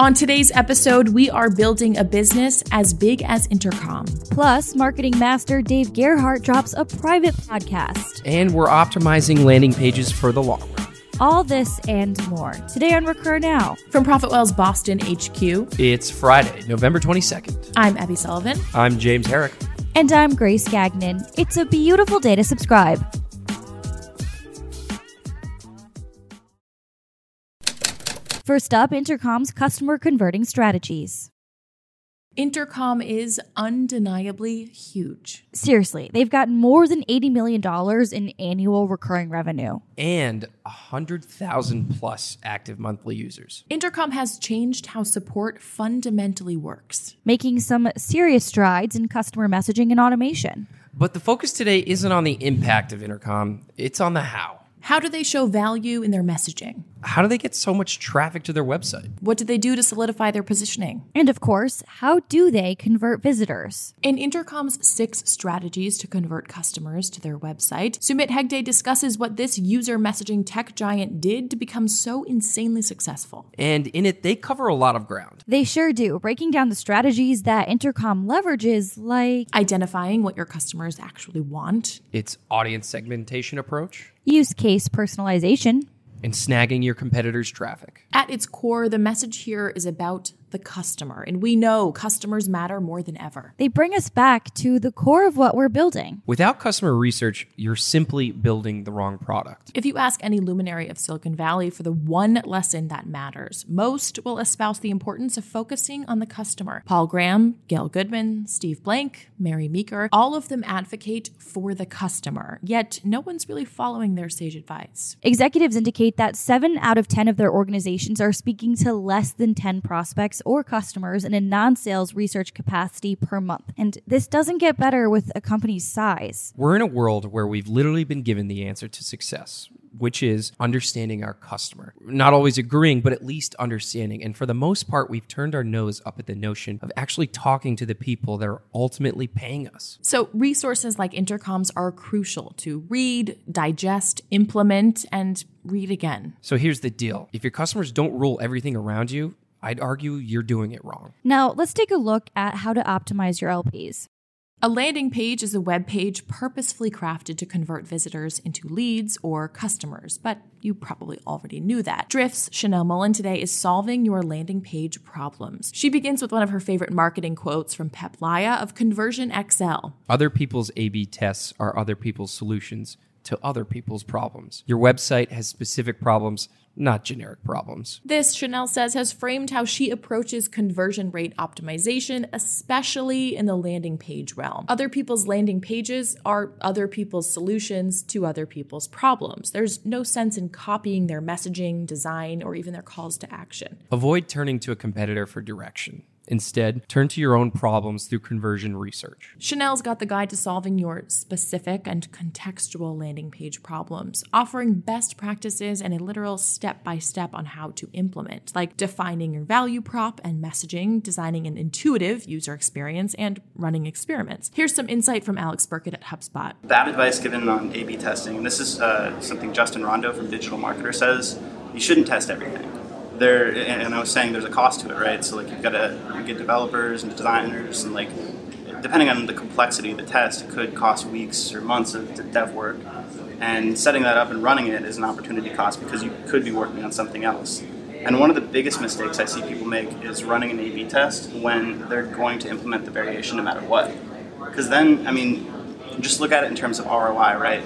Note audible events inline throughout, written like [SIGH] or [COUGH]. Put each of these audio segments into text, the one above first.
On today's episode, we are building a business as big as Intercom. Plus, marketing master Dave Gerhardt drops a private podcast. And we're optimizing landing pages for the long run. All this and more today on Recur Now. From ProfitWell's Boston HQ, It's Friday, November 22nd. I'm Abby Sullivan. I'm James Herrick. And I'm Grace Gagnon. It's a beautiful day to subscribe. First up, Intercom's customer converting strategies. Intercom is undeniably huge. Seriously, they've got more than $80 million in annual recurring revenue. And 100,000 plus active monthly users. Intercom has changed how support fundamentally works. making some serious strides in customer messaging and automation. But the focus today isn't on the impact of Intercom, it's on the how. How do they show value in their messaging? How do they get so much traffic to their website? What do they do to solidify their positioning? And of course, how do they convert visitors? In Intercom's six strategies to convert customers to their website, Sumit Hegde discusses what this user messaging tech giant did to become so insanely successful. And in it, they cover a lot of ground. They sure do, breaking down the strategies that Intercom leverages, like Identifying what your customers actually want, Its audience segmentation approach use case personalization, and snagging your competitors' traffic. At its core, the message here is about the customer, and we know customers matter more than ever. they bring us back to the core of what we're building. Without customer research, you're simply building the wrong product. If you ask any luminary of Silicon Valley for the one lesson that matters, most will espouse the importance of focusing on the customer. Paul Graham, Gail Goodman, Steve Blank, Mary Meeker, all of them advocate for the customer, yet no one's really following their sage advice. Executives indicate that 7 out of 10 of their organizations are speaking to less than 10 prospects or customers in a non sales research capacity per month. And this doesn't get better with a company's size. We're in a world where we've literally been given the answer to success, which is understanding our customer. Not always agreeing, but at least understanding. And for the most part, we've turned our nose up at the notion of actually talking to the people that are ultimately paying us. So, resources like intercoms are crucial to read, digest, implement, and read again. So here's the deal if your customers don't rule everything around you, I'd argue you're doing it wrong. Now, let's take a look at how to optimize your LPs. A landing page is a web page purposefully crafted to convert visitors into leads or customers, but you probably already knew that. Drift's Shanelle Mullin today is solving your landing page problems. She begins with one of her favorite marketing quotes from Pep Laja of Conversion XL. Other people's A B tests are other people's solutions to other people's problems. Your website has specific problems, not generic problems. This, Shanelle says, has framed how she approaches conversion rate optimization, especially in the landing page realm. Other people's landing pages are other people's solutions to other people's problems. There's no sense in copying their messaging, design, or even their calls to action. Avoid turning to a competitor for direction. Instead, turn to your own problems through conversion research. Shanelle's got the guide to solving your specific and contextual landing page problems, offering best practices and a literal step by step on how to implement, like defining your value prop and messaging, designing an intuitive user experience, and running experiments. Here's some insight from Alex Birkett at HubSpot. Bad advice given on A/B testing, and this is uh, something Justin Rondeau from Digital Marketer says: you shouldn't test everything. There, and I was saying there's a cost to it, right? So like you've got to get developers and designers, and like depending on the complexity of the test, it could cost weeks or months of dev work. And setting that up and running it is an opportunity cost because you could be working on something else. And one of the biggest mistakes I see people make is running an A/B test when they're going to implement the variation no matter what. Because then, I mean, just look at it in terms of ROI, right?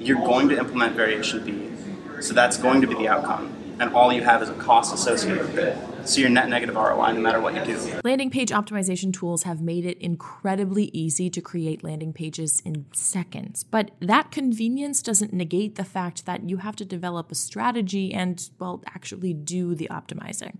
You're going to implement variation B, so that's going to be the outcome, and all you have is a cost associated with it. So your net negative ROI no matter what you do. Landing page optimization tools have made it incredibly easy to create landing pages in seconds. But that convenience doesn't negate the fact that you have to develop a strategy and, well, actually do the optimizing.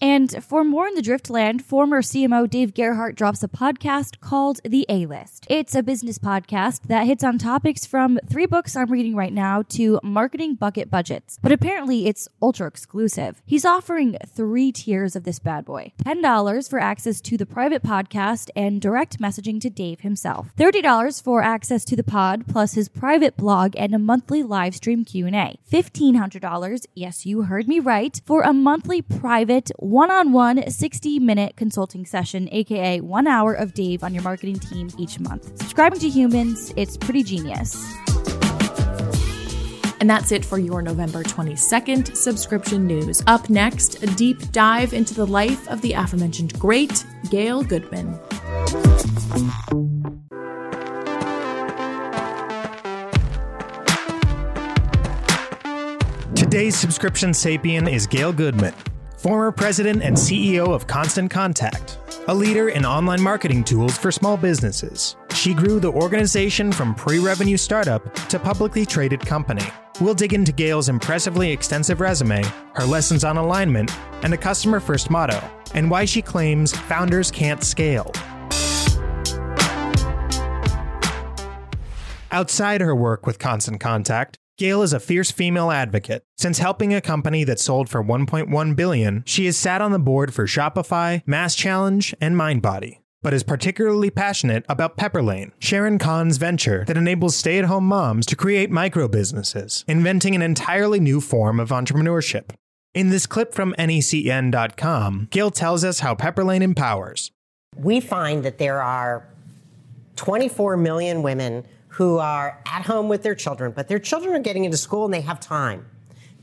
And for more in the Driftland, former CMO Dave Gerhardt drops a podcast called The A List. It's a business podcast that hits on topics from three books I'm reading right now to marketing bucket budgets. But apparently it's ultra exclusive. He's offering three tiers of this bad boy. $10 for access to the private podcast and direct messaging to Dave himself. $30 for access to the pod plus his private blog and a monthly live stream Q&A. $1500, yes, you heard me right, for a monthly private one on one 60 minute consulting session, aka one hour of Dave on your marketing team each month. Subscribing to humans, it's pretty genius. And that's it for your November 22nd subscription news. Up next, a deep dive into the life of the aforementioned great Gail Goodman. Today's subscription sapien is Gail Goodman, former president and CEO of Constant Contact, a leader in online marketing tools for small businesses. She grew the organization from pre revenue startup to publicly traded company. We'll dig into Gail's impressively extensive resume, her lessons on alignment, and a customer first motto, and why she claims founders can't scale. Outside her work with Constant Contact, Gail is a fierce female advocate. Since helping a company that sold for 1.1 billion, she has sat on the board for Shopify, Mass Challenge, and MindBody. But is particularly passionate about Pepperlane, Sharon Kan's venture that enables stay at home moms to create micro businesses, inventing an entirely new form of entrepreneurship. In this clip from NECN.com, Gail tells us how Pepperlane empowers. We find that there are 24 million women who are at home with their children, but their children are getting into school and they have time.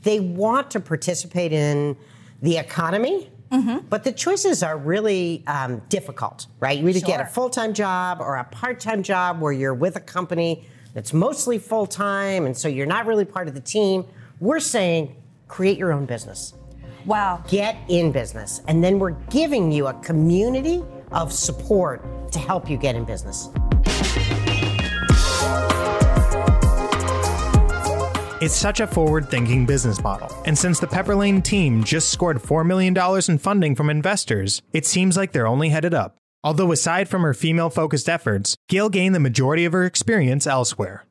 They want to participate in the economy, mm-hmm. but the choices are really um, difficult, right? You either sure. get a full time job or a part time job where you're with a company that's mostly full time, and so you're not really part of the team. We're saying create your own business. Wow. Get in business. And then we're giving you a community of support to help you get in business. It's such a forward thinking business model. And since the Pepperlane team just scored $4 million in funding from investors, it seems like they're only headed up. Although, aside from her female focused efforts, Gail gained the majority of her experience elsewhere.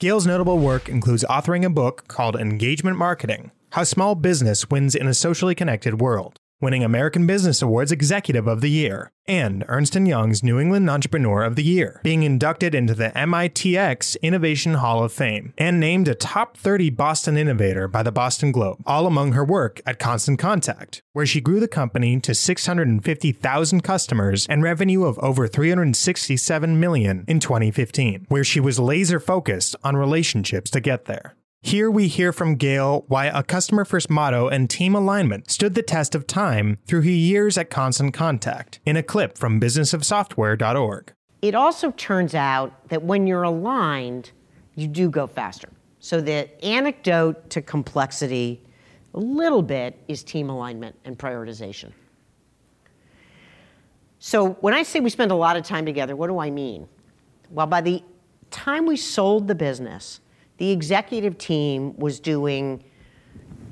Gail's notable work includes authoring a book called Engagement Marketing How Small Business Wins in a Socially Connected World winning American Business Awards Executive of the Year, and Ernst & Young's New England Entrepreneur of the Year, being inducted into the MITx Innovation Hall of Fame, and named a top 30 Boston innovator by the Boston Globe, all among her work at Constant Contact, where she grew the company to 650,000 customers and revenue of over 367 million in 2015, where she was laser focused on relationships to get there. Here we hear from Gail why a customer first motto and team alignment stood the test of time through her years at Constant Contact in a clip from businessofsoftware.org. It also turns out that when you're aligned, you do go faster. So the anecdote to complexity, a little bit, is team alignment and prioritization. So when I say we spend a lot of time together, what do I mean? Well, by the time we sold the business, the executive team was doing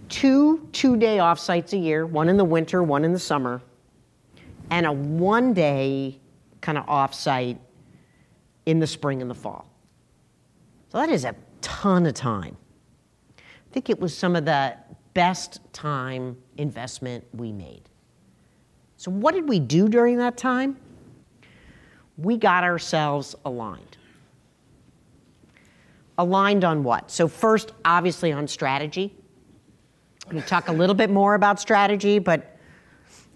two two day offsites a year, one in the winter, one in the summer, and a one day kind of offsite in the spring and the fall. So that is a ton of time. I think it was some of the best time investment we made. So, what did we do during that time? We got ourselves aligned aligned on what? So, first, obviously, on strategy. I'm going to talk a little bit more about strategy, but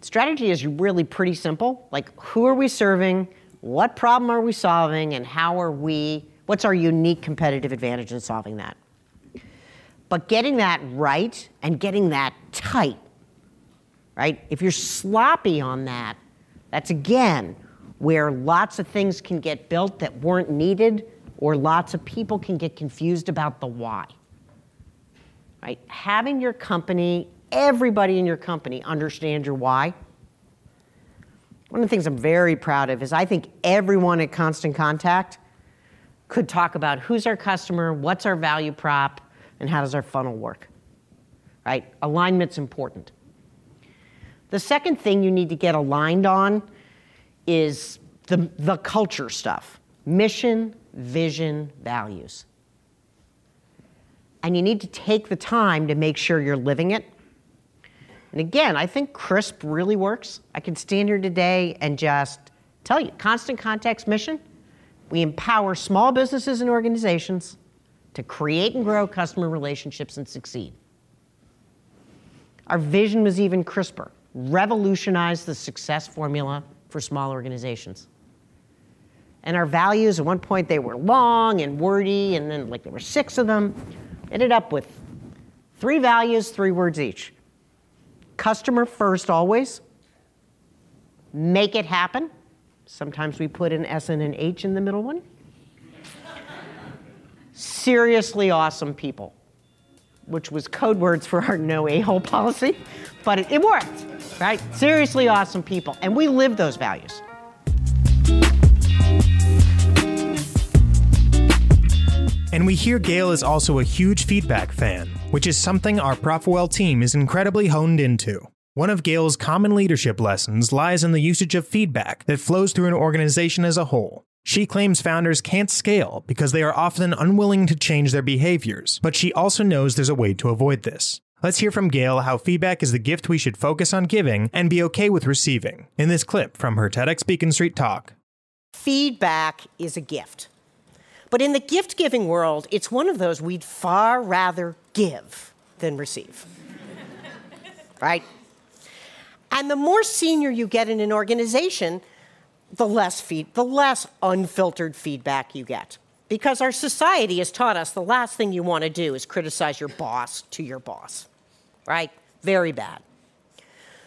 strategy is really pretty simple. Like, who are we serving? What problem are we solving? And how are we, what's our unique competitive advantage in solving that? But getting that right and getting that tight, right? If you're sloppy on that, that's again where lots of things can get built that weren't needed or lots of people can get confused about the why. Right? Having your company, everybody in your company understand your why. One of the things I'm very proud of is I think everyone at Constant Contact could talk about who's our customer, what's our value prop, and how does our funnel work. Right? Alignment's important. The second thing you need to get aligned on is the, the culture stuff mission, vision, values. And you need to take the time to make sure you're living it. And again, I think CRISP really works. I can stand here today and just tell you Constant Contact's mission we empower small businesses and organizations to create and grow customer relationships and succeed. Our vision was even crisper revolutionize the success formula for small organizations. And our values, at one point, they were long and wordy, and then, like, there were six of them. Ended up with three values, three words each customer first, always. Make it happen. Sometimes we put an S and an H in the middle one. Seriously awesome people, which was code words for our no a hole policy, but it, it worked right? Seriously awesome people. And we live those values. And we hear Gail is also a huge feedback fan, which is something our ProfitWell team is incredibly honed into. One of Gail's common leadership lessons lies in the usage of feedback that flows through an organization as a whole. She claims founders can't scale because they are often unwilling to change their behaviors, but she also knows there's a way to avoid this. Let's hear from Gail how feedback is the gift we should focus on giving and be okay with receiving in this clip from her TEDx Beacon Street talk. Feedback is a gift. But in the gift giving world, it's one of those we'd far rather give than receive. [LAUGHS] right? And the more senior you get in an organization, the less feed, the less unfiltered feedback you get. Because our society has taught us the last thing you want to do is criticize your boss to your boss, right? Very bad.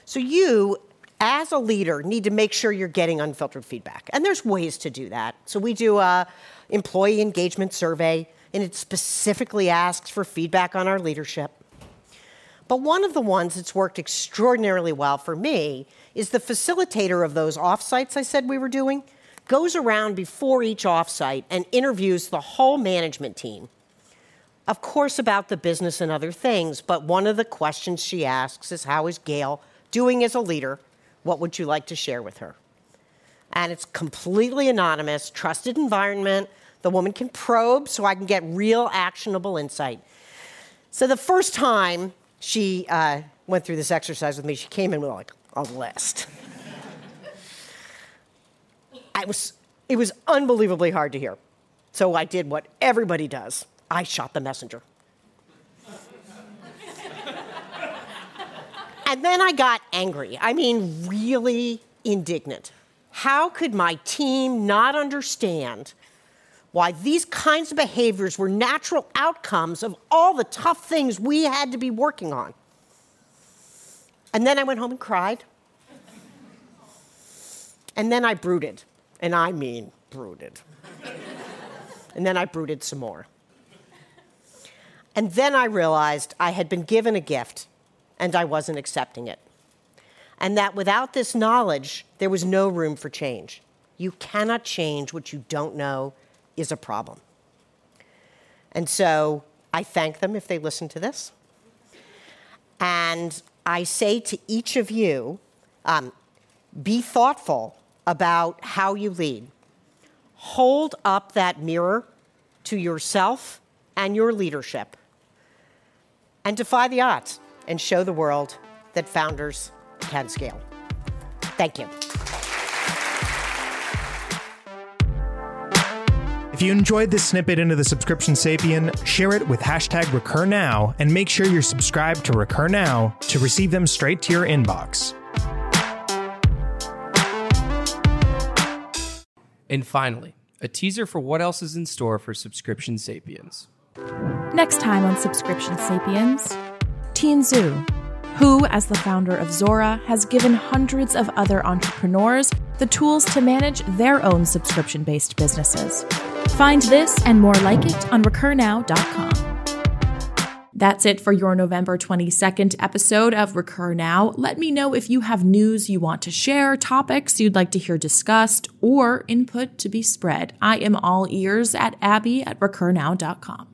So you, as a leader, need to make sure you're getting unfiltered feedback. And there's ways to do that. So we do a employee engagement survey, and it specifically asks for feedback on our leadership. But one of the ones that's worked extraordinarily well for me is the facilitator of those offsites I said we were doing goes around before each offsite and interviews the whole management team. Of course, about the business and other things, but one of the questions she asks is How is Gail doing as a leader? What would you like to share with her? And it's completely anonymous, trusted environment. The woman can probe so I can get real actionable insight. So the first time she uh, went through this exercise with me, she came in with like a list. I was, it was unbelievably hard to hear. So I did what everybody does I shot the messenger. and then I got angry. I mean, really indignant. How could my team not understand why these kinds of behaviors were natural outcomes of all the tough things we had to be working on? And then I went home and cried. And then I brooded and I mean brooded. and then I brooded some more. And then I realized I had been given a gift and I wasn't accepting it. And that without this knowledge, there was no room for change. You cannot change what you don't know is a problem. And so I thank them if they listen to this. And I say to each of you um, be thoughtful about how you lead. Hold up that mirror to yourself and your leadership and defy the odds and show the world that founders can scale. Thank you. If you enjoyed this snippet into the subscription sapien, share it with hashtag RecurNow and make sure you're subscribed to Recur Now to receive them straight to your inbox. And finally, a teaser for what else is in store for Subscription Sapiens. Next time on Subscription Sapiens, Tien Tzuo, who, as the founder of Zuora, has given hundreds of other entrepreneurs the tools to manage their own subscription based businesses. Find this and more like it on recurnow.com. That's it for your November 22nd episode of Recur Now. Let me know if you have news you want to share, topics you'd like to hear discussed, or input to be spread. I am all ears at abby at recurnow.com.